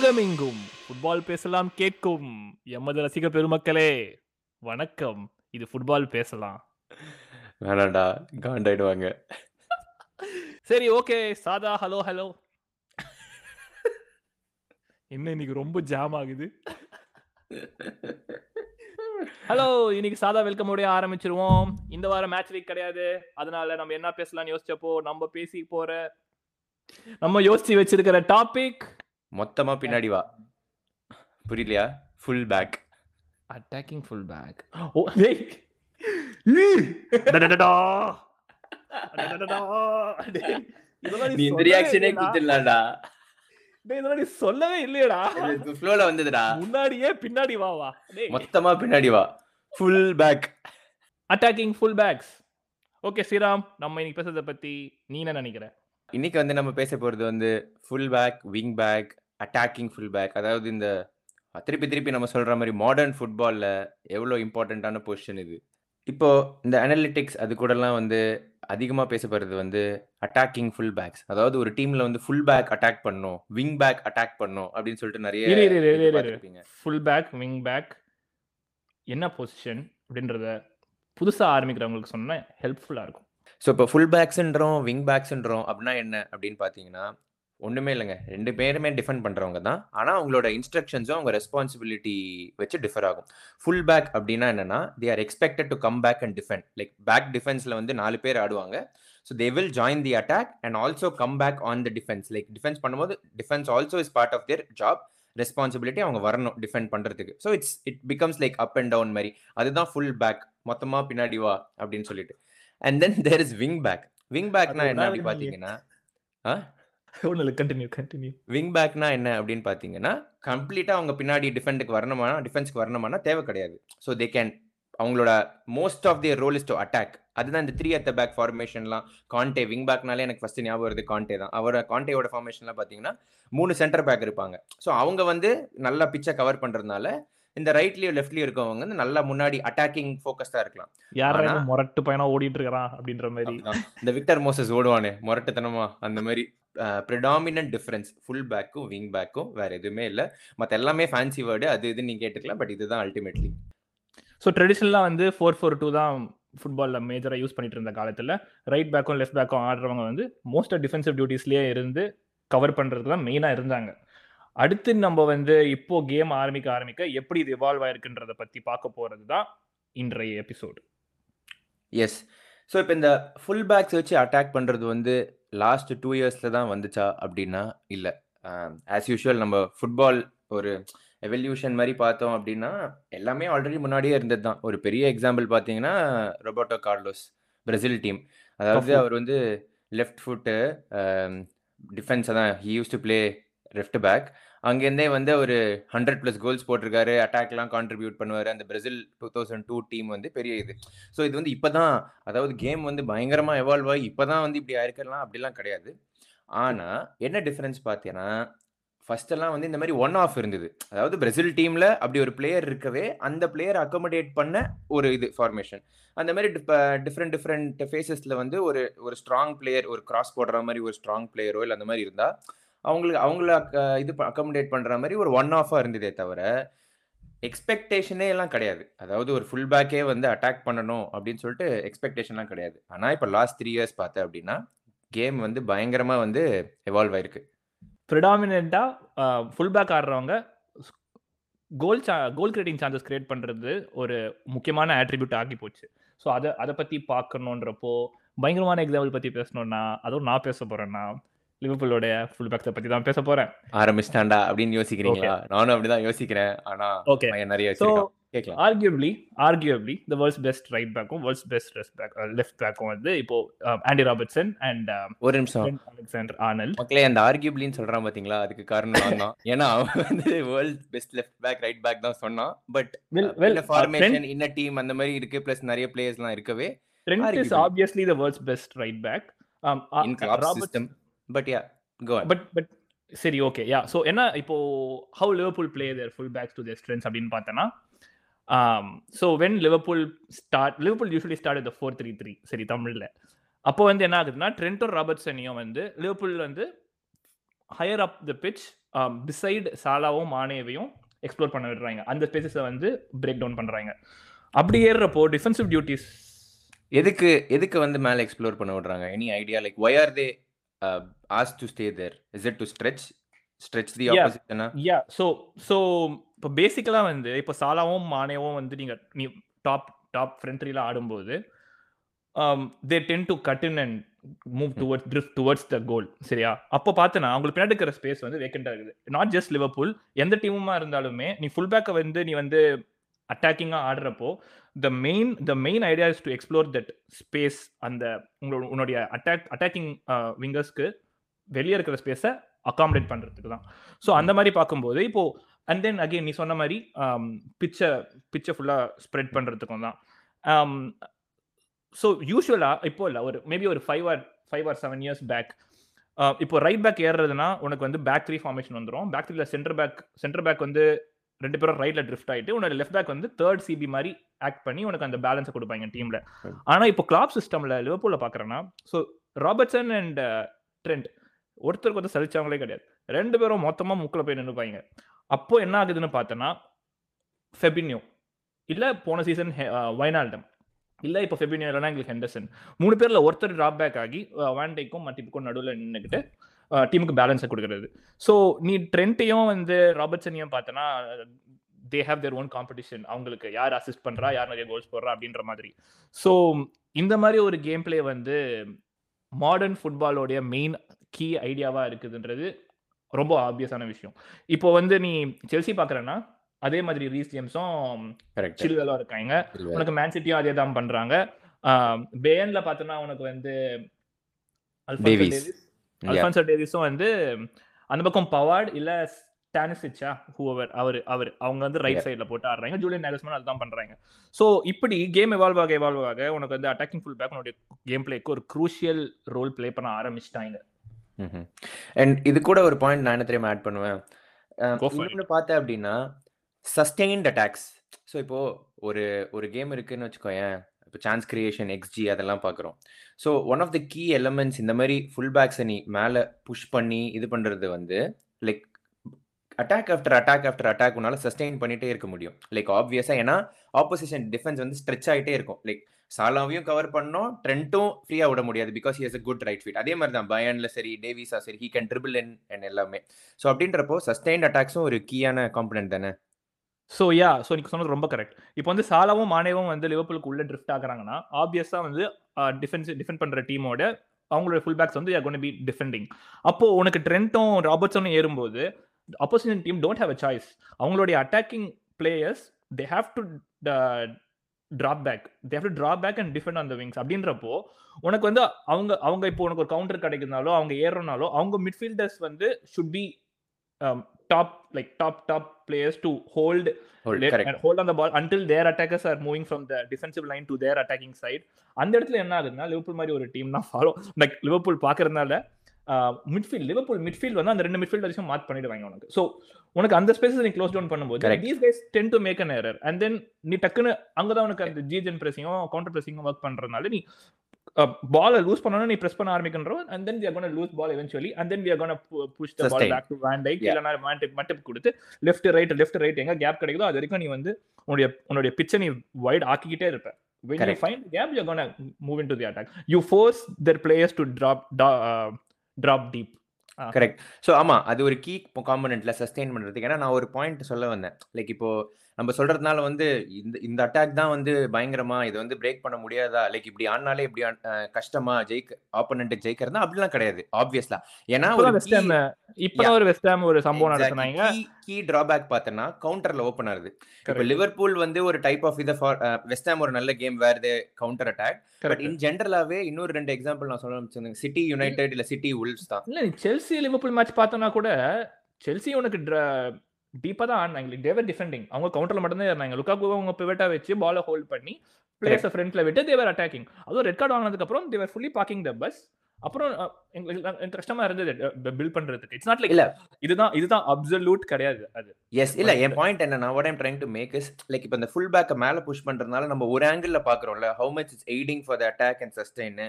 உலகமெங்கும். ஃபுட்பால் பேசலாம் கேட்கும். எமது ரசிக பெருமக்களே வணக்கம். இது ஃபுட்பால் பேசலாம். வேணாம்டா காண்டாயிடுவாங்க. சரி ஓகே. சாதா ஹலோ ஹலோ என்ன இன்னைக்கு ரொம்ப ஜாம் ஆகுது? ஹலோ இன்னைக்கு சாதா வெல்கமோட ஆரம்பிச்சிருவோம். இந்த வாரம் மேட்ச் வீக் கிடையாது. அதனால நம்ம என்ன பேசலாம்னு யோசிச்சப்போ நம்ம பேசி போற நம்ம யோசிச்சு வச்சிருக்கிற டாபிக் மொத்தமா பின்னாடி வா. புரியலையா? Full back attacking full back ஓ டேய். ஈ! டடடடா! டடடடா! டேய், இதெல்லாம் நீ இந்த சொல்லவே ரியாக்ஷனே இல்லையேடா. கொடுத்துடலாம்டா டேய், இதெல்லாம் நீ சொல்லவே இல்லையேடா. இது ஃப்ளோல வந்ததுடா. முன்னாடியே பின்னாடி வா வா. டேய். மொத்தமா பின்னாடி வா. Full back attacking full backs okay Sriram நம்ம இன்னைக்கு பேசுறத பத்தி நீ என்ன நினைக்கிற? இன்னைக்கு வந்து நம்ம பேச போறது வந்து full back wing back attacking full back அதாவது இந்த திருப்பி திருப்பி நம்ம சொல்ற மாதிரி மாடர்ன் ஃபுட்பால்ல எவ்வளோ இம்பார்ட்டண்ட்டான பொசிஷன் இது. இப்போ இந்த அனலிட்டிக்ஸ் அது கூடலாம் வந்து அதிகமாக பேசப்படுறது வந்து அட்டாக்கிங் ஃபுல் பேக்ஸ் அதாவது ஒரு டீம்ல வந்து ஃபுல் பேக் அட்டாக் பண்ணும் விங் பேக் அட்டாக் பண்ணும் அப்படின்னு சொல்லிட்டு நிறைய. ஃபுல் பேக் விங் பேக் என்ன பொசிஷன் அப்படின்றத புதுசா ஆரம்பிக்கிறவங்களுக்கு சொன்னா ஹெல்ப்ஃபுல்லா இருக்கும். ஸோ இப்போ ஃபுல் பேக்ஸ்ன்றோம் விங் பேக்ஸ்ன்றோம் அப்படின்னா என்ன அப்படின்னு பார்த்தீங்கன்னா ஒன்றுமே இல்லைங்க. ரெண்டு பேருமே டிஃபெண்ட் பண்ணுறவங்க தான். ஆனால் அவங்களோட இன்ஸ்ட்ரக்ஷன்ஸும் அவங்க ரெஸ்பான்சிபிலிட்டி வச்சு டிஃபர் ஆகும். ஃபுல் பேக் அப்படின்னா என்னன்னா they are expected to come back and defend like back டிஃபென்ஸில் வந்து நாலு பேர் ஆடுவாங்க. So they will join the attack and also come back on the defence like defence பண்ணும்போது defence also is part of their job responsibility அவங்க வரணும் defend பண்ணுறதுக்கு so it's it becomes like up and down மாதிரி. அதுதான் full back மொத்தமாக பின்னாடி வா அப்படின்னு சொல்லிட்டு. And then there is wing back wing பேக்னா என்ன அப்படி பார்த்தீங்கன்னா ஒன்றும் இல்லை கண்டினியூ கண்டினியூ விங் பேக்னா என்ன அப்படின்னு பார்த்தீங்கன்னா கம்ப்ளீட்டாக அவங்க பின்னாடி டிஃபெண்டுக்கு வரணுமானா டிஃபென்ஸ்க்கு வரணுமானா தேவை கிடையாது. ஸோ தே கேன் அவங்களோட most of their role is to attack அதுதான் இந்த த்ரீ அட் த பேக் ஃபார்மேஷன்லாம் கான்டே விங் பேக்னாலே எனக்கு ஃபர்ஸ்ட் ஞாபகம் வருது கான்டே தான். அவரோட கான்டேயோட ஃபார்மேஷன்லாம் பார்த்தீங்கன்னா மூணு சென்டர் பேக் இருப்பாங்க. ஸோ அவங்க வந்து நல்லா பிச்சை கவர் பண்ணுறதுனால இந்த ரைட்லயும் லெஃப்ட்லயும் இருக்கவங்க வந்து நல்லா முன்னாடி அட்டாக்கிங் ஃபோக்கஸ்டாக இருக்கலாம். யாரா முரட்டு பையனா ஓடிட்டு இருக்கிறான் அப்படின்ற மாதிரி. இந்த விக்டர் மோசஸ் ஓடுவானே முரட்டுத்தனமா அந்த மாதிரி. ப்ரிடாமினன்ட் டிஃபரன்ஸ் ஃபுல் பேக்கும் விங் பேக்கும் வேற எதுவுமே இல்லை. மற்ற எல்லாமே ஃபேன்சி வேர்டு அது இது நீங்க கேட்டுக்கலாம் பட் இதுதான் அல்டிமேட்லி ஸோ ட்ரெடிஷ்னலாக வந்து ஃபோர் ஃபோர் டூ தான் ஃபுட்பாலில் மேஜராக யூஸ் பண்ணிட்டு இருந்த காலத்தில். ரைட் பேக்கும் லெஃப்ட் பேக்கும் ஆடுறவங்க வந்து மோஸ்ட் டிஃபென்சிவ் டியூட்டிஸ்லேயே இருந்து கவர் பண்ணுறதுக்கு தான் மெயினாக இருந்தாங்க. அடுத்து நம்ம வந்து இப்போ கேம் ஆரம்பிக்க ஆரம்பிக்க எப்படி இது இவால்வ் ஆயிருக்குன்றத பற்றி பார்க்க போகிறது தான் இன்றைய எபிசோடு எஸ் ஸோ இப்போ இந்த ஃபுல் பேக்ஸ் வச்சு அட்டாக் பண்ணுறது வந்து லாஸ்ட் டூ இயர்ஸில் தான் வந்துச்சா அப்படின்னா இல்லை. ஆஸ் யூஷுவல் நம்ம ஃபுட்பால் ஒரு எவல்யூஷன் மாதிரி பார்த்தோம் அப்படின்னா எல்லாமே ஆல்ரெடி முன்னாடியே இருந்தது தான். ஒரு பெரிய எக்ஸாம்பிள் பார்த்தீங்கன்னா ரொபோட்டோ கார்லோஸ் பிரேசில் டீம் அதாவது. அவர் வந்து லெஃப்ட் ஃபுட்டு டிஃபென்ஸை தான் he used to play left back அங்கேருந்தே வந்து ஒரு ஹண்ட்ரட் ப்ளஸ் கோல்ஸ் போட்டிருக்காரு. அட்டாக்லாம் கான்ட்ரிபியூட் பண்ணுவார். அந்த Brazil two thousand two team வந்து பெரிய இது. ஸோ இது வந்து இப்போ தான் அதாவது கேம் வந்து பயங்கரமாக எவால்வ் ஆகி இப்போ தான் வந்து இப்படி ஆயிருக்கலாம். அப்படிலாம் கிடையாது. ஆனால் என்ன டிஃப்ரென்ஸ் பார்த்தீங்கன்னா ஃபர்ஸ்டெல்லாம் வந்து இந்த மாதிரி ஒன் ஆஃப் இருந்தது. அதாவது பிரேசில் டீமில் அப்படி ஒரு பிளேயர் இருக்கவே அந்த பிளேயர் அக்கோமடேட் பண்ண ஒரு இது ஃபார்மேஷன் அந்த மாதிரி டிஃப்ரெண்ட் டிஃப்ரெண்ட் ஃபேஸஸில் வந்து ஒரு ஒரு ஸ்ட்ராங் பிளேயர் ஒரு கிராஸ் போடுற மாதிரி ஒரு ஸ்ட்ராங் பிளேயரோ இல்லை அந்த மாதிரி இருந்தால் அவங்களுக்கு அவங்கள அக்க- இது அக்கமடேட் பண்ணுற மாதிரி ஒரு ஒன் ஆஃபா இருந்ததே தவிர எக்ஸ்பெக்டேஷனே எல்லாம் கிடையாது. அதாவது ஒரு ஃபுல் பேக்கே வந்து அட்டாக் பண்ணணும் அப்படின்னு சொல்லிட்டு எக்ஸ்பெக்டேஷன்லாம் கிடையாது. ஆனால் இப்போ லாஸ்ட் த்ரீ இயர்ஸ் பார்த்தேன் அப்படின்னா கேம் வந்து பயங்கரமாக வந்து எவால்வ் ஆயிருக்கு. ப்ரிடாமினண்ட்டாக ஃபுல் பேக் ஆடுறவங்க கோல் சா கோல் கிரியேட்டிங் சான்சஸ் கிரியேட் பண்ணுறது ஒரு முக்கியமான ஆட்ரிபியூட் ஆகி போச்சு. ஸோ அதை அதை பற்றி பார்க்கணுன்றப்போ பயங்கரமான எக்ஸாம்பிள் பற்றி பேசணும்னா அதுவும் நான் பேச போகிறேன்னா லிவர்பூலோட ஃபுல் பேக்ஸை பற்றி தான் பேச போகிறேன் ஆரம்பிச்சிட்டாண்டா அப்படின்னு யோசிக்கிறீங்களா? நானும் அப்படிதான் யோசிக்கிறேன். ஆனா ஓகே நிறைய so arguably arguably the world's best right பேக்கும் world's best rest back left பேக்கும் வந்து இப்போ ஆண்டி ராபர்ட்சன் அண்ட் ஒரு நிமிஷம். அலெக்சாண்டர் ஆனல் மக்களே அந்த ஆர்கியூப்லின்னு சொல்றான் பாத்தீங்களா? அதுக்கு காரணம் நான் தான். ஏன்னா அவன் வந்து world best left back right back தான் சொன்னான். பட் வெல் ஃபார்மேஷன் இன்ன டீம் அந்த மாதிரி இருக்கு பிளஸ் நிறைய பிளேயர்ஸ் எல்லாம் இருக்கவே. Trent is Arguably. obviously the world's best right back. But yeah go but but சரி ஓகே யா ஸோ என்ன இப்போ how Liverpool play their full backs to their strengths அப்படின்னு பார்த்தோன்னா so when Liverpool start Liverpool usually start இந்த four three three சரி தமிழில். அப்போ வந்து என்ன ஆகுதுன்னா ட்ரென்டோ ராபர்ட்ஸனையும் வந்து லிவர்பூல் வந்து higher up the pitch beside சாலாவும் மானேவையும் எக்ஸ்ப்ளோர் பண்ண விடுறாங்க. அந்த ஸ்பேசஸை வந்து பிரேக் டவுன் பண்றாங்க. அப்படி ஏறுறப்போ டிஃபென்சிவ் டியூட்டிஸ் எதுக்கு எதுக்கு வந்து மேல எக்ஸ்ப்ளோர் பண்ண விடுறாங்க? Any idea like why are they as to stay there is it to stretch stretch the Yeah. ஆப்போசிஷனா யா ஸோ ஸோ இப்போ பேசிக்கலாக வந்து இப்போ சாலாவும் மானேவும் வந்து நீங்கள் நீ டாப் டாப் ஃப்ரண்ட்ரியில் ஆடும்போது they tend to cut in and move towards drift towards the goal சரியா? அப்போ பார்த்தனா அவங்களுக்கு பின்னாடி இருக்கிற ஸ்பேஸ் வந்து வேக்கண்டாக இருக்குது. நாட் ஜஸ்ட் லிவர்பூல் எந்த டீமுமா இருந்தாலுமே நீ ஃபுல் பேக்கை வந்து நீ வந்து அட்டாக்கிங்காக ஆடுறப்போ the main the main idea is to explore that space அந்த உங்களோட உன்னுடைய அட்டாக் அட்டாக்கிங் விங்கர்ஸ்க்கு வெளியே இருக்கிற ஸ்பேஸை அகாமடேட் பண்ணுறதுக்கு தான் ஸோ அந்த மாதிரி பார்க்கும்போது இப்போ அண்ட் தென் அகைன் நீ சொன்ன மாதிரி பிச்சை பிச்சை ஃபுல்லாக ஸ்ப்ரெட் பண்ணுறதுக்கும் தான் ஸோ யூஸ்வலாக இப்போ இல்லை ஒரு மேபி ஒரு five or five or seven years back இப்போ ரைட் பேக் ஏறுறதுனா உனக்கு வந்து பேக் த்ரீ ஃபார்மேஷன் வந்துடும் பேக் த்ரீல சென்டர் பேக் சென்டர் பேக் வந்து ரெண்டு பேரும் ரைட்ல ட்ரிஃப்ட் ஆயிட்டு உன்னோட லெஃப்ட் பேக் வந்து தேர்ட் சிபி மாதிரி ஆக்ட் பண்ணி உனக்கு அந்த பேலன்ஸை கொடுப்பாங்க டீம்ல ஆனா இப்போ கிளாப் சிஸ்டம்ல லிவர்பூல்ல பாக்குறேன்னா ஸோ ராபர்ட்சன் அண்ட் ட்ரெண்ட் ஒருத்தருக்கு வந்து சலிச்சவங்களே கிடையாது. ரெண்டு பேரும் மொத்தமா மூக்கில் போய் நின்றுப்பாங்க அப்போ என்ன ஆகுதுன்னு பார்த்தோன்னா ஃபெபினியோ இல்லை போன சீசன் வைனால்டம் இல்லை இப்போ ஃபெபினியோ இல்லைனா எங்களுக்கு ஹெண்டர்சன் மூணு பேரில் ஒருத்தர் ட்ராப் பேக் ஆகி வாண்டேக்கும் மட்டிப்புக்கும் நடுவில் நின்றுக்கிட்டு டீமுக்கு பேலன்ஸை கொடுக்கறது. ஸோ நீ ட்ரெண்ட்டையும் வந்து ராபர்ட்சனையும் பார்த்தோன்னா they have their own competition அவங்களுக்கு யார் அசிஸ்ட் பண்ணுறா யார் நிறைய கோல்ஸ் போடுறா அப்படின்ற மாதிரி. ஸோ இந்த மாதிரி ஒரு கேம் பிளே வந்து மாடர்ன் ஃபுட்பாலோடைய மெயின் கீ ஐடியாவா இருக்குதுன்றது ரொம்ப ஆப்வியஸான விஷயம். இப்போ வந்து நீ செல்சி பாக்குறேன்னா அதே மாதிரி ரீஸ் ஜேம்ஸும் சில்வெல்லாம் இருக்காங்க. உனக்கு மேன் சிட்டியும் அதே தான் பண்றாங்க. பேன்ல பார்த்தோன்னா உனக்கு வந்து அல்ஃபான்சோ டேவிஸும் வந்து அந்த பக்கம் பவார்ட் இல்ல டானிசிச்சா ஹூவர் அவர் அவர். அவங்க வந்து ரைட். சைடுல போட்டு ஆடுறாங்க. ஜூலியன் நேகல்ஸ்மேன் அதுதான் பண்றாங்க. சோ இப்படி கேம் எவால்வ் ஆக எவால்வ் ஆக உனக்கு வந்து அட்டாக்கிங் ஃபுல் பேக் உன்னுடைய கேம் பிளேக்கு ஒரு க்ரூஷியல் ரோல் ப்ளே பண்ண ஆரம்பிச்சிட்டாங்க. அண்ட் இது கூட ஒரு பாயிண்ட் நான் என்ன தெரியுமா ஆட் பண்ணுவேன். இன்னொன்று பார்த்தேன் அப்படின்னா சஸ்டெயின்ட் அட்டாக்ஸ் ஸோ இப்போ ஒரு ஒரு கேம் இருக்குன்னு வச்சுக்கோயேன். இப்போ சான்ஸ் கிரியேஷன் எக்ஸ்ஜி அதெல்லாம் பார்க்குறோம். So one of the key elements இந்த மாதிரி ஃபுல் பேக்ஸை நீ மேலே புஷ் பண்ணி இது பண்ணுறது வந்து like attack after attack after attack உன்னால சஸ்டெயின் பண்ணிட்டே இருக்க முடியும். லைக் ஆப்வியஸாக ஏன்னா ஆப்போசிஷன் டிஃபென்ஸ் வந்து ஸ்ட்ரெச் ஆகிட்டே இருக்கும். லைக் சாலாவையும் கவர் பண்ணோம். ட்ரெண்ட்டும் ஃப்ரீயா விட முடியாது. Because he has a good right feet அதே மாதிரி தான் பயன்ல சரி டேவிஸா சரி he can dribble in and எல்லாமே. ஸோ அப்படின்றப்போ சஸ்டைன்ட் அட்டாக்ஸும் ஒரு கீயான காம்பனன்ட் தானே? ஸோ யா ஸோ நீங்கள் சொன்னது ரொம்ப கரெக்ட் இப்போ வந்து சாலாவும் மானேவும் வந்து லிவர்பூலுக்கு உள்ள ட்ரிஃப்ட் ஆகுறாங்கன்னா ஆப்வியஸாக வந்து டிஃபென்ஸ் டிஃபெண்ட் பண்ணுற டீமோட அவங்களோட ஃபுல் பேக்ஸ் வந்து கோன் பி டிஃபெண்டிங் அப்போ உனக்கு ட்ரெண்ட்டும் ராபர்ட்ஸனும் ஏறும்போது opposition team don't have a choice அவங்களுடைய attacking players they have to drop back they have to drop back and defend on the wings அப்படின்றப்போ உனக்கு வந்து அவங்க அவங்க இப்போ உனக்கு ஒரு கவுண்டர் கிடைக்குதுனாலோ அவங்க ஏறனாலோ அவங்க மிட்ஃபீல்டர்ஸ் வந்து should be top like top top players to hold on the ball until their attackers are moving from the defensive line to their attacking side. அந்த இடத்துல என்ன ஆகுதுன்னா லிவர்பூல் மாதிரி ஒரு டீம் தான் ஃபாலோ லைக் லிவர்பூல் பாக்குறதுனால midfield Liverpool midfield வந்து அந்த ரெண்டு மிட்ஃபீல்ட் வரைக்கும் மார்க் பண்ணிடுவாங்க உனக்கு. ஸோ உனக்கு அந்த ஸ்பேஸஸ் நீ க்ளோஸ் டவுன் பண்ணும்போது. These guys tend to make an error and then நீ டக்குன்னு அங்கதான் உனக்கு அந்த ஜிஜன் பிரஸிங்கும் கவுண்டர் பிரஸிங்கும் ஒர்க் பண்றதுனால நீ பால லூஸ் பண்ணனும் நீ பிரஸ் பண்ண ஆரம்பிக்கன்றோம் and then we are gonna lose ball eventually and then we are gonna push the ball. Back to van Dijk. இல்லனா மேன் மட்டப் கொடுத்து லெஃப்ட் ரைட் லெஃப்ட் ரைட் எங்க கேப் கிடைக்குதோ அது வரைக்கும் நீ வந்து உன்னுடைய உன்னுடைய பிச்சை நீ வைட் ஆக்கிக்கிட்டே இருப்ப. When you find gap you're gonna move into the attack. You force their players to drop uh, drop deep correct so ஆமாம் அது ஒரு கீ காம்பனண்ட்ல சஸ்டெயின் பண்ணுறதுக்கு ஏன்னா நான் ஒரு பாயிண்ட் சொல்ல வந்தேன். லைக் இப்போ நம்ம சொல்றதுனால வந்து இந்த இந்த அட்டாக் தான் வந்து பயங்கரமா இது வந்து பிரேக் பண்ண முடியாதா? லைக் இப்படி ஆனாலே இப்படி கஷ்டமா ஜெயிக்க ஆப்போனன்ட் ஜெயிக்கிறதா அப்படிலாம் கிடையாது ஆப்வியஸ்லா ஏன்னா ஒரு வெஸ்ட் ஹாம் இப்பதான் ஒரு வெஸ்ட் ஹாம் ஒரு சம்பவம் நடத்துனாங்க. கீ டிராபேக் பார்த்தனா கவுண்டர்ல ஓப்பன் ஆகுது. இப்போ. லிவர்பூல் வந்து ஒரு டைப் ஆஃப் இதை வெஸ்ட் ஹாம் ஒரு நல்ல game where counter attack but. In ஜென்ரலாவே இன்னொரு ரெண்டு எக்ஸாம்பிள் நான் சொல்ல சிட்டி யுனைடெட் இல்ல சிட்டி உல்ஸ் தான். இல்ல செல்சி லிவர்பூல் மேட்ச் பார்த்தோம்னா கூட செல்சி உனக்கு டீப்பா தான் ஆடினாங்க தேவர் டிஃபெண்டிங் அவங்க கவுண்டர்ல மட்டும் தான் இருந்தாங்க லுக்காக்கு அவங்க பிவட்டா வச்சு பால ஹோல்ட் பண்ணி பிளேயர்ஸ் ஃப்ரண்ட்ல விட்டு தேவர் அட்டாக்கிங் அதுவும் ரெட் கார்டு வாங்கினதுக்கு அப்புறம் they're fully parking the bus அப்புறம் எங்களுக்கு கஷ்டமா இருந்தது. பில்ட் பண்றதுக்கு. இட்ஸ் நாட் லைக் இல்ல. இதுதான் இதுதான் அப்சல்யூட் கிடையாது அது. எஸ் இல்ல என் பாயிண்ட் என்னன்னா what I'm trying to make is like இப்போ இந்த ஃபுல் பேக்கை மேல புஷ் பண்றதுனால நம்ம ஒரு angle பாக்குறோம்ல how much is aiding for the attack and sustain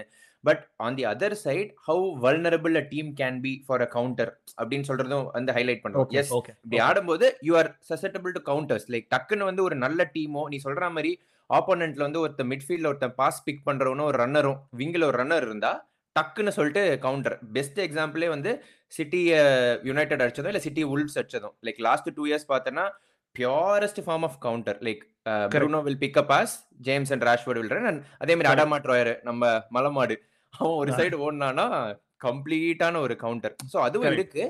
but on the other side how vulnerable a team can be for a counter அப்படின்னு சொல்றதும் வந்து ஹைலைட் பண்றோம். எஸ் இப்படி ஆடும்போது you are susceptible to counters like டக்குன்னு வந்து ஒரு நல்ல டீமோ நீ சொல்ற மாதிரி ஆப்போனன்ட்ல வந்து ஒருத்த மிட்ஃபீல்ட்ல ஒருத்தன் பாஸ் பிக் பண்றவனும் ஒரு ரன்னரும் விங்கில் ஒரு ரன்னர் இருந்தா டக்குன்னு சொல்லிட்டு கவுண்டர் பெஸ்ட் எக்ஸாம்பிளே வந்து சிட்டி யுனைடெட் அடிச்சதும் இல்ல சிட்டி உல்ஃப்ஸ் அடிச்சதும் லைக் லாஸ்ட் டூ இயர்ஸ் பார்த்தோன்னா purest form of counter like Bruno will pick up pass James and Rashford will run and அதே மாதிரி அடாமா ட்ராயர் நம்ம மலமாடு. அவன் ஒரு சைடு ஓடினானா கம்ப்ளீட்டான ஒரு கவுண்டர் ஸோ அதுவும் இருக்கு.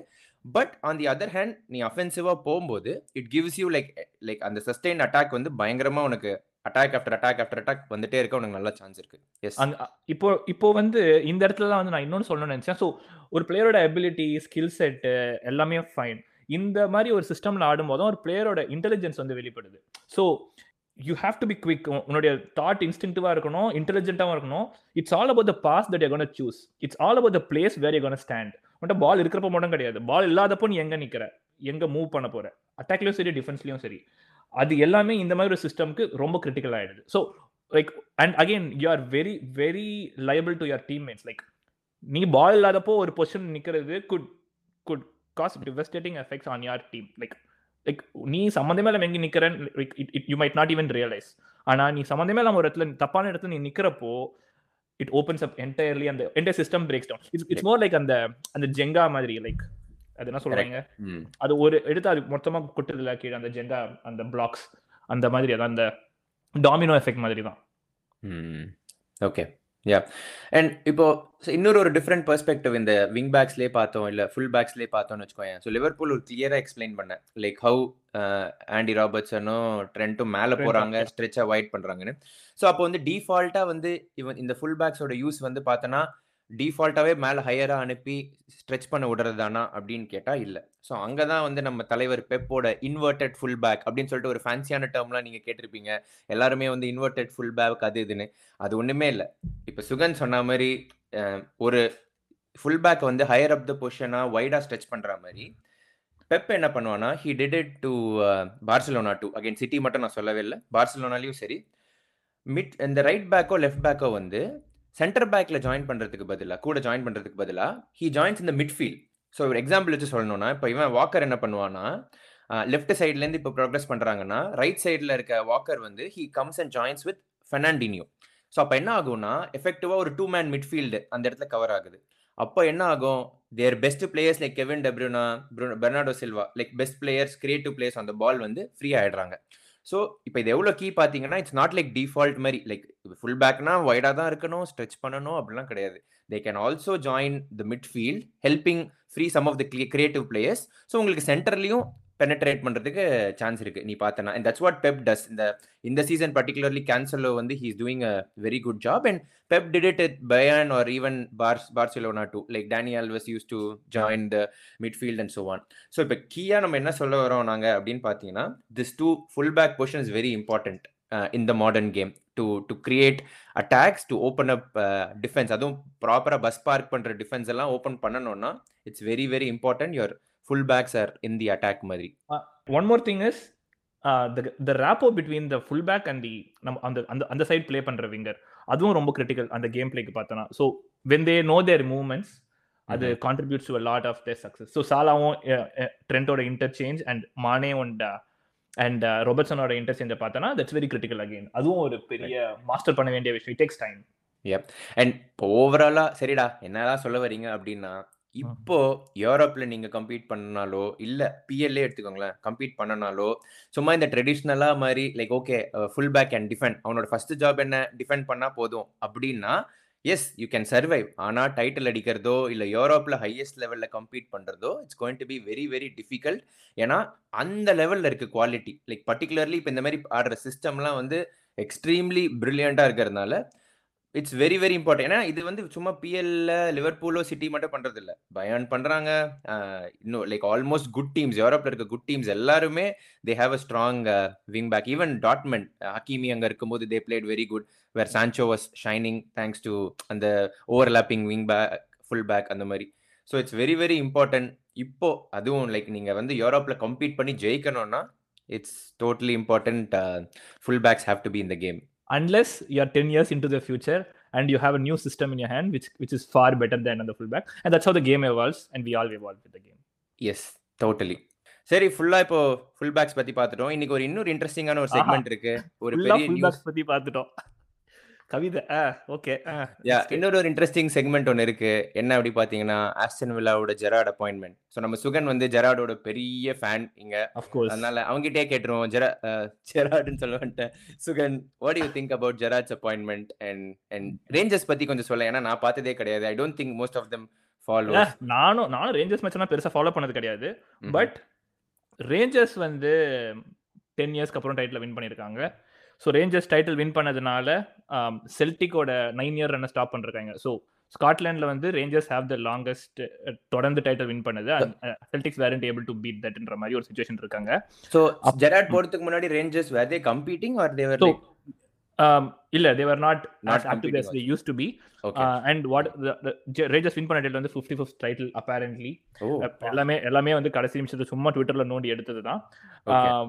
But on the other hand நீ அஃபென்சிவா போகும்போது it gives you like like அந்த சஸ்டெயின் அட்டாக் வந்து பயங்கரமா உனக்கு attack after attack after attack வந்துட்டே இருக்க உனக்கு நல்ல சான்ஸ் இருக்கு. எஸ் அந்த இப்போ இப்போ வந்து இந்த இடத்துல தான் வந்து நான் இன்னொன்னு சொல்லணும்னு நினைச்சேன். ஸோ ஒரு பிளேயரோட எபிலிட்டி ஸ்கில் செட் எல்லாமே ஃபைன் இந்த மாதிரி ஒரு சிஸ்டம்ல ஆடும்போதும் ஒரு பிளேயரோட இன்டெலிஜென்ஸ் வந்து வெளிப்படுது. So you have to be quick உன்னுடைய தாட் இன்ஸ்டிங்டிவா இருக்கணும் இன்டெலிஜென்ட்டாகவும் இருக்கணும். It's all about the pass that you choose it's all about the place where you stand உன்ட்ட பால் இருக்கிறப்ப மட்டும் கிடையாது. பால் இல்லாதப்போ நீ எங்க நிக்கிற? எங்க மூவ் பண்ண போற? அட்டாக்லயும் சரி டிஃபென்ஸ்லயும் சரி. அது எல்லாமே இந்த மாதிரி ஒரு சிஸ்டம்க்கு ரொம்ப கிரிட்டிக்கல் ஆயிடுது. So like and again you are very very liable to your teammates like நீ பால் இல்லாதப்போ ஒரு பொசிஷன் நிக்கிறது good good cause devastating effects on your team like like நீ சம்மந்தமே இல்லாம எங்க நிக்கிறேன் you might not even realize ஆனா நீ சம்மந்தமே இல்லாம ஒரு இடத்துல தப்பான இடத்துல நீ நிக்கிறப்போ இட் ஓப்பன்ஸ் அப் என்டையர்லி அந்த entire system breaks down it's it's more like அந்த அந்த ஜெங்கா மாதிரி லைக் அது என்ன சொல்றாங்க? அது ஒரு எடுத்து அது மொத்தமா கொட்டுதுல கீழே அந்த ஜெங்கா அந்த பிளாக்ஸ் அந்த மாதிரி அதான் அந்த டாமினோ எஃபெக்ட் மாதிரி தான். ஓகே யா அண்ட் இப்போ இன்னொரு ஒரு டிஃப்ரெண்ட் பெர்ஸ்பெக்டிவ் இந்த விங் பேக்ஸ்லேயே பார்த்தோம் இல்லை ஃபுல் பேக்ஸ்லேயே பார்த்தோம்னு வச்சுக்கோயேன். ஸோ லிவர்பூல் ஒரு கிளியராக எக்ஸ்பிளைன் பண்ணேன். லைக் ஹவு ஆண்டி ராபர்ட்ஸனும் ட்ரெண்ட்டும் மேலே போகிறாங்க yeah. ஸ்ட்ரெச் அவாய்ட் பண்ணுறாங்கன்னு ஸோ அப்போ வந்து டிஃபால்ட்டாக வந்து இவன் இந்த ஃபுல் பேக்ஸோட யூஸ் வந்து பார்த்தோன்னா டிஃபால்ட்டாகவே மேலே ஹையராக அனுப்பி ஸ்ட்ரெச் பண்ண விடுறதானா அப்படின்னு கேட்டால் இல்லை. ஸோ அங்கே தான் வந்து நம்ம தலைவர் பெப்போட இன்வெர்டட் ஃபுல் பேக் அப்படின்னு சொல்லிட்டு ஒரு ஃபேன்சியான டேர்ம்லாம் நீங்கள் கேட்டிருப்பீங்க. எல்லாருமே வந்து இன்வெர்டட் ஃபுல் பேக் அது இதுன்னு. அது ஒன்றுமே இல்லை. இப்போ சுகன் சொன்ன மாதிரி ஒரு ஃபுல் பேக் வந்து ஹையர் அப் த பொசிஷனாக வைடாக ஸ்ட்ரெச் பண்ணுற மாதிரி பெப் என்ன பண்ணுவானா he did it to Barcelona too again City மட்டும் நான் சொல்லவே இல்லை. பார்சலோனாலையும் சரி. மிட் இந்த ரைட் பேக்கோ லெஃப்ட் பேக்கோ வந்து சென்டர் பேக்ல ஜாயின் பண்றதுக்கு பதிலா கூட ஜாயின் பண்றதுக்கு பதிலா ஹி ஜாயின்ஸ் இந்த மிட்ஃபீல்ட் ஸோ ஒரு எக்ஸாம்பிள் வச்சு சொல்லணும்னா இப்போ இவன் வாக்கர் என்ன பண்ணுவான்னா லெஃப்ட் சைட்லேருந்து இப்போ ப்ரோக்ரஸ் பண்ணுறாங்கன்னா ரைட் சைடில் இருக்க வாக்கர் வந்து he comes and joins with Fernandinho so அப்போ என்ன ஆகும்னா எஃபெக்டிவாக ஒரு டூ மேன் மிட்ஃபீல்டு அந்த இடத்துல கவர் ஆகுது. அப்போ என்ன ஆகும்? Their best players like Kevin De Bruyne Bernardo Silva like best players creative players அந்த பால் வந்து ஃப்ரீ ஆகிடுறாங்க ஸோ இப்போ இது எவ்வளோ கீ பார்த்தீங்கன்னா இட்ஸ் நாட் லைக் டிஃபால்ட் மாதிரி லைக் ஃபுல் பேக்னா வைடாக தான் இருக்கணும் ஸ்ட்ரெச் பண்ணணும் அப்படிலாம் கிடையாது. They can also join the midfield helping free some of the creative players so உங்களுக்கு சென்டர்லையும் பெனட்ரேட் பண்ணுறதுக்கு சான்ஸ் இருக்கு. நீ பார்த்தனா and that's what Pep does இந்த இந்த சீசன் பர்டிகுலர்லி கேன்சலோ வந்து he's doing a very good job and Pep did it it Bayern or even Barce Barcelona too like Dani Alves used to join the midfield and so on so இப்போ கீயாக நம்ம என்ன சொல்ல வரோம் நாங்கள் அப்படின்னு பார்த்தீங்கன்னா this two full back position is very important in the modern game to to create attacks to open up defence அதுவும் ப்ராப்பராக பஸ் பார்க் பண்ணுற டிஃபென்ஸ் எல்லாம் ஓப்பன் பண்ணணும்னா it's very very important your full backs are in the attack மாதிரி. One more thing is the rapport between the full back and the நம்ம அந்த அந்த அந்த சைட் ப்ளே பண்ற விங்கர் அதுவும் ரொம்ப கிரிட்டிக்கல் அந்த கேம் பிளேக்கு பார்த்தோன்னா so when they know their movements அது contributes to lot of their success so சாலாவும் ட்ரெண்டோட interchange and Mane and and ரொபர்ட்ஸனோட இன்டர்சேஞ்சை பார்த்தோன்னா தட்ஸ் வெரி கிரிட்டிக்கல் அகைன் அதுவும் ஒரு பெரிய மாஸ்டர் பண்ண வேண்டிய விஷயம். டேக்ஸ் டைம் எப் அண்ட் இப்போ ஓவராலா சரிடா என்னதான் சொல்ல வரீங்க அப்படின்னா இப்போ யூரோப்ல நீங்க கம்பீட் பண்ணனாலோ இல்ல பிஎல்ஏ எடுத்துக்கோங்களேன் கம்பீட் பண்ணனாலோ சும்மா இந்த ட்ரெடிஷ்னலா மாதிரி like okay full back and defend அவனோட ஃபர்ஸ்ட் ஜாப் என்ன? டிஃபெண்ட் பண்ணா போதும். அப்படின்னா எஸ் யூ கேன் சர்வைவ் ஆனா டைட்டில் அடிக்கிறதோ இல்ல யூரோப்ல ஹையஸ்ட் லெவல்ல கம்பீட் பண்றதோ it's going to be very very difficult ஏன்னா அந்த லெவல்ல இருக்கு குவாலிட்டி லைக் பர்டிகுலர்லி இப்போ இந்த மாதிரி ஆடுற சிஸ்டம்லாம் வந்து எக்ஸ்ட்ரீம்லி பிரில்லியண்டா இருக்கிறதுனால இட்ஸ் வெரி வெரி இம்பார்ட்டன்ட் ஏன்னா இது வந்து சும்மா பிஎல்ல லிவர்பூலோ சிட்டி மட்டும் பண்றது இல்ல பயன் பண்றாங்க இன்னும் லைக் ஆல்மோஸ்ட் குட் டீம்ஸ் யூரோப்ல இருக்க குட் டீம்ஸ் எல்லாருமே they have a strong wing back even Dortmund Hakimi அங்க இருக்கும்போது they played very good where Sancho was shining thanks to அந்த overlapping wing back full back அந்த மாதிரி. So it's very very important இப்போ அதுவும் like நீங்கள் வந்து யூரோப்பில் கம்பீட் பண்ணி ஜெயிக்கணும்னா it's totally important full backs have to be இந்த game unless you're 10 years into the future and you have a new system in your hand which which is far better than on the fullback and that's how the game evolves and we all evolve with the game yes totally சரி ஃபுல்லா இப்போ full backs பத்தி பார்த்துட்டோம் இன்னைக்கு ஒரு இன்னொரு இன்ட்ரெஸ்டிங்கான ஒரு செக்மெண்ட் இருக்கு ஒரு பெரிய ஃபுல் நியூஸ் பேக்ஸ் பத்தி பார்த்துட்டோம் கவிதை. ஓகே. யா இன்னொரு ஒரு இன்ட்ரெஸ்டிங் செக்மெண்ட் ஒன்று இருக்கு. என்ன அப்படி பாத்தீங்கன்னா ஆஸ்டன் வில்லாவோட ஜெராட் அப்பாயின்மெண்ட் ஸோ நம்ம சுகன் வந்து ஜெராடோட பெரிய ஃபேன் இங்க. Course. அதனால அவங்ககிட்டே கேட்டுருவோம். ஜெரா ஜெராட்னு சொல்ல வந்துட்டேன். Sugan what you think about Gerrard's appointment and and Rangers பத்தி கொஞ்சம் சொல்ல ஏன்னா நான் பார்த்ததே கிடையாது. I don't think most of them follow நானும் நானும் ரேஞ்சர்ஸ் மேட்ச்லாம் பெருசா ஃபாலோ பண்ணது கிடையாது. பட் ரேஞ்சர்ஸ் வந்து டென் இயர்ஸ்க்கு அப்புறம் டைட்டில் வின் பண்ணியிருக்காங்க. ஸோ ரேஞ்சர்ஸ் டைட்டில் வின் பண்ணதுனால செல்டிக்கோட நைன் இயர் ரன்னை ஸ்டாப் பண்ணிருக்காங்க. ஸோ ஸ்காட்லாண்டில் வந்து ரேஞ்சர்ஸ் ஹேவ் த லாங்கஸ்ட் தொடர்ந்து டைட்டில் வின் பண்ணது. Celtics weren't able to beat தட்ன்ற மாதிரி ஒரு சுச்சுவேஷன் இருக்காங்க. ஸோ ஜெராட் போறதுக்கு முன்னாடி Rangers were they competing are they're இல்ல they're not Not not active competing as they used to be. Okay uh, and what the, the Rangers win பண்ண title வந்து 55th title apparently. ஓ எல்லாமே எல்லாமே வந்து கடைசி நிமிஷத்துல சும்மா ட்விட்டர்ல நோண்டி எடுத்தது தான்.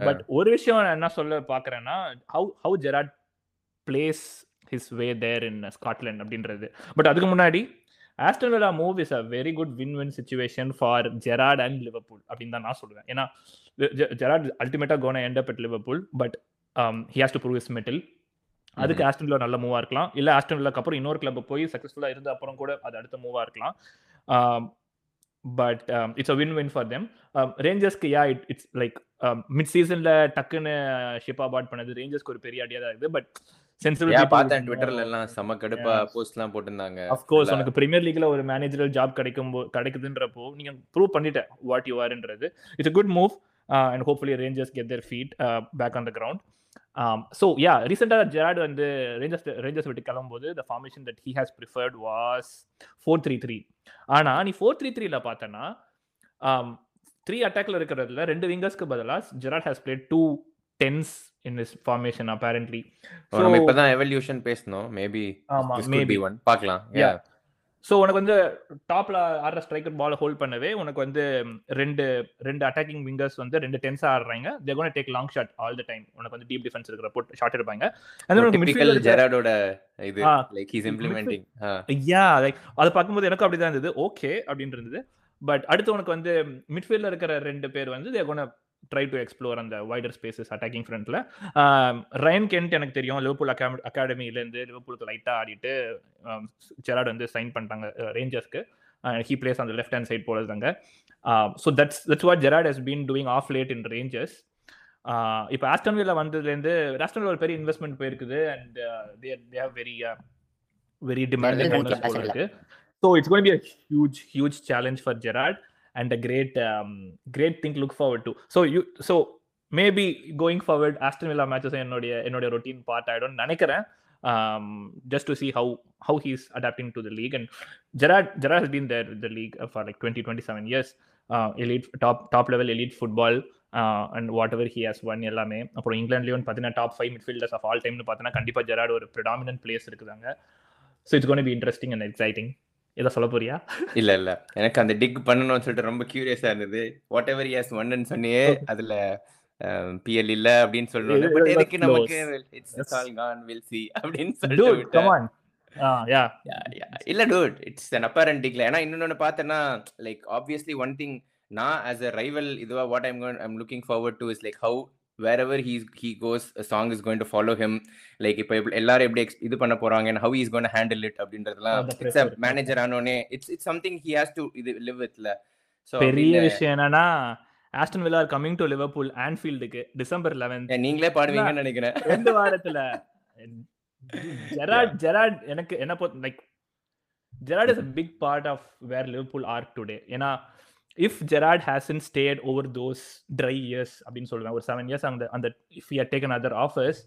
பட் ஒரு விஷயம் நான் என்ன சொல்ல பாக்குறேன்னா how how Gerrard plays his way there in Scotland அப்படின்றது. பட் அதுக்கு முன்னாடி Aston Villa move is a very good win win situation for Gerrard and Liverpool அப்படின்னு தான் நான் சொல்லுவேன். ஏன்னா ஜெராட் அல்டிமேட்டா gonna end up at Liverpool but he has to prove his mettle அதுக்கு ஆஸ்டன் வில்லா நல்ல மூவா இருக்கலாம். இல்ல ஆஸ்டன் வில்லாக்கு அப்புறம் இன்னொரு கிளப் போய் சக்சஸ்ஃபுல்லா இருந்த அப்புறம் கூட அது அடுத்த மூவா இருக்கலாம். But it's a win win for them ரேஞ்சர்ஸ்க்கு yeah it it's like mid சீசன்ல டக்குன்னு ஷிப் அபார்ட் பண்ணது ரேஞ்சர்ஸ்க்கு ஒரு பெரிய ஐடியா தான் இருக்குது பட் பார்த்தேன் ட்விட்டர்ல எல்லாம் செம கடுப்பா. போஸ்ட்லாம் போட்டிருந்தாங்க. ஆஃப் கோர்ஸ் உனக்கு பிரீமியர் லீக்ல ஒரு மேனேஜரல் ஜாப் கிடைக்கும் கிடைக்குதுன்றப்போ நீங்க ப்ரூவ் பண்ணிட்ட what you ஆர்ன்றது it's good move and hopefully Rangers get their feet back on the ground so yeah ரீசெண்டாக ஜெராட் வந்து ரேஞ்சர்ஸ் ரேஞ்சர்ஸ் விட்டு கிளம்பும்போது the formation that he has preferred was four three three ஆனா நீ four three த்ரீல பார்த்தனா three அட்டாக்ல இருக்கிறதுல ரெண்டு விங்கர்ஸ்க்கு பதிலா Gerrard has played two tens in this formation apparently நம்ம இப்பதான் எவல்யூஷன் பேசணும். மேபி ஆமா மேபி one. பார்க்கலாம். ஸோ உனக்கு வந்து டாப்ல ஆடுற ஸ்ட்ரைக்கர் பால் ஹோல்ட் பண்ணவே உனக்கு வந்து ரெண்டு ரெண்டு அட்டாக்கிங் விங்கர்ஸ் வந்து ரெண்டு டென்ஸா ஆடுறாங்க. They gonna take long shot all the time உனக்கு வந்து டீப் டிஃபென்ஸ் இருக்கிற போட்டு ஷாட் எடுப்பாங்க. ஜெராடோட இது. Like he's implementing yeah like அதை பார்க்கும்போது எனக்கும் அப்படிதான் இருந்தது. ஓகே அப்படின்னு இருந்தது. பட் அடுத்து உனக்கு வந்து மிட்ஃபீல்ட்ல இருக்கிற ரெண்டு பேர் வந்து they gonna try to explore அந்த வைடர் ஸ்பேசஸ் அட்டாக்கிங் ஃப்ரண்ட்ல ரயன் கென்ட் எனக்கு தெரியும். லிவர்பூல் அகாமி அகாடமிலேருந்து லிவர்பூலுக்கு லைட்டாக ஆடிட்டு ஜெராட் வந்து சைன் பண்ணிட்டாங்க ரேஞ்சர்ஸ்க்கு ஹீ பிளேஸ் அந்த left hand side போலதாங்க so that's that's what Gerrard has been doing of late in Rangers இப்போ ஆஸ்டன் வில்ல வந்ததுலேருந்து ஆஸ்டன் ஒரு பெரிய இன்வெஸ்ட்மெண்ட் போயிருக்குது and they they have very very demanding. இருக்கு. So it's gonna be a huge huge challenge for Gerrard and a great um, great thing to look forward to. So maybe going forward Aston Villa matches என்னுடைய என்னுடைய routine part ஆகிடும்னு நினைக்கிறேன் just to see how how he's adapting to the league and Gerrard Gerrard been there the league for like twenty twenty seven years elite top top level elite football and whatever he has won எல்லாமே அப்புறம் இங்கிலாந்துலேயும் பார்த்தீங்கன்னா top five midfielders of all டைம்னு பார்த்தீங்கன்னா கண்டிப்பாக Gerard ஒரு predominant place இருக்குதாங்க so it's gonna be interesting and exciting இதை சொல்ல போறியா? இல்ல இல்ல. எனக்கு அந்த டிக் பண்ணணும்னு சொல்லிட்டு ரொம்ப கியூரியஸா இருந்தது. வாட் எவர் எஸ் ஒன்னு சொன்னியே அதுல பிஎல் இல்ல அப்படின்னு சொல்லணும் பட் எதுக்கு நமக்கு. It's. All gone will see அப்படின்னு சொல்லிட்டு. இல்ல டூட் இட்ஸ் an apparent டிக்ல ஏன்னா இன்னொன்னு பார்த்தேன்னா லைக் ஆப்வியஸ்லி ஒன் திங் நான் ஆஸ் அ ரைவல் இதுவா what I'm I'm looking forward to is like how wherever he's he goes Chang is going to follow him like இப்போ எல்லாரும் எப்படி ex- இது பண்ண போறாங்க how is going handle it அப்படின்றதுலாம் it's. Manager ஆனோனே it's it's something he has to இது live வித்ல so பெரிய விஷயம் என்னன்னா Aston Villa coming to Liverpool ஆன்ஃபீல்டுக்கு December 11th நீங்களே பாடுவீங்கன்னு நினைக்கிறேன். ரெண்டு வாரத்துல ஜெராட் ஜெராட் எனக்கு என்ன like Gerrard is a big part of where Liverpool are today ஏன்னா if Gerrard hasn't stayed over those three years அப்படின்னு சொல்லுவேன் ஒரு செவன் இயர்ஸ் அந்த அந்த if you taken other offers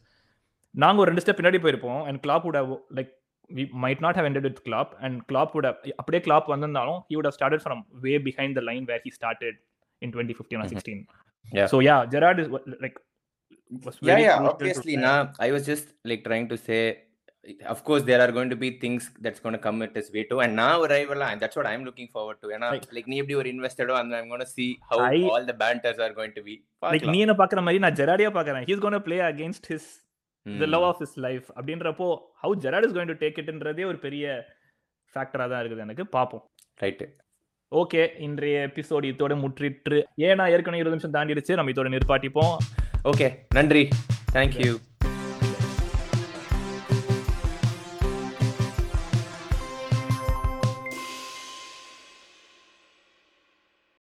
நாங்க ஒரு ரெண்டு ஸ்டெப் பின்னாடி போயிருப்போம் அண்ட் கிளாப் would have லைக் we might not have ended with Klopp and Klopp would have அப்படியே Klopp வந்திருந்தாலும் he would have started from way behind the line where he started in 2015 or Mhm. 16 Yeah. so yeah Gerrard is what- like was yeah very yeah crucial to obviously that. na i was just like trying to say of course there are going to be things that's going to come at his way too and now arrival and that's what i'm looking forward to and Like- like நீ எப்படி ஒரு invested and i'm going to see how I- all the banters are going to be like நீ என்ன பாக்குற மாதிரி நான் ஜெராடியா பாக்குறேன் he's gonna play against his the love of his life அப்படின்றப்போ how Gerrard is going to take இட்ன்றதே ஒரு பெரிய ஃபேக்டரா தான் இருக்குது எனக்கு பார்ப்போம் ரைட் ஓகே இன்றைய எபிசோடு இதோட முற்றிற்று ஏன்னா ஏற்கனவே இருபது நிமிஷம் தாண்டிடுச்சு நம்ம இதோட நிற்பாட்டிப்போம் ஓகே நன்றி thank you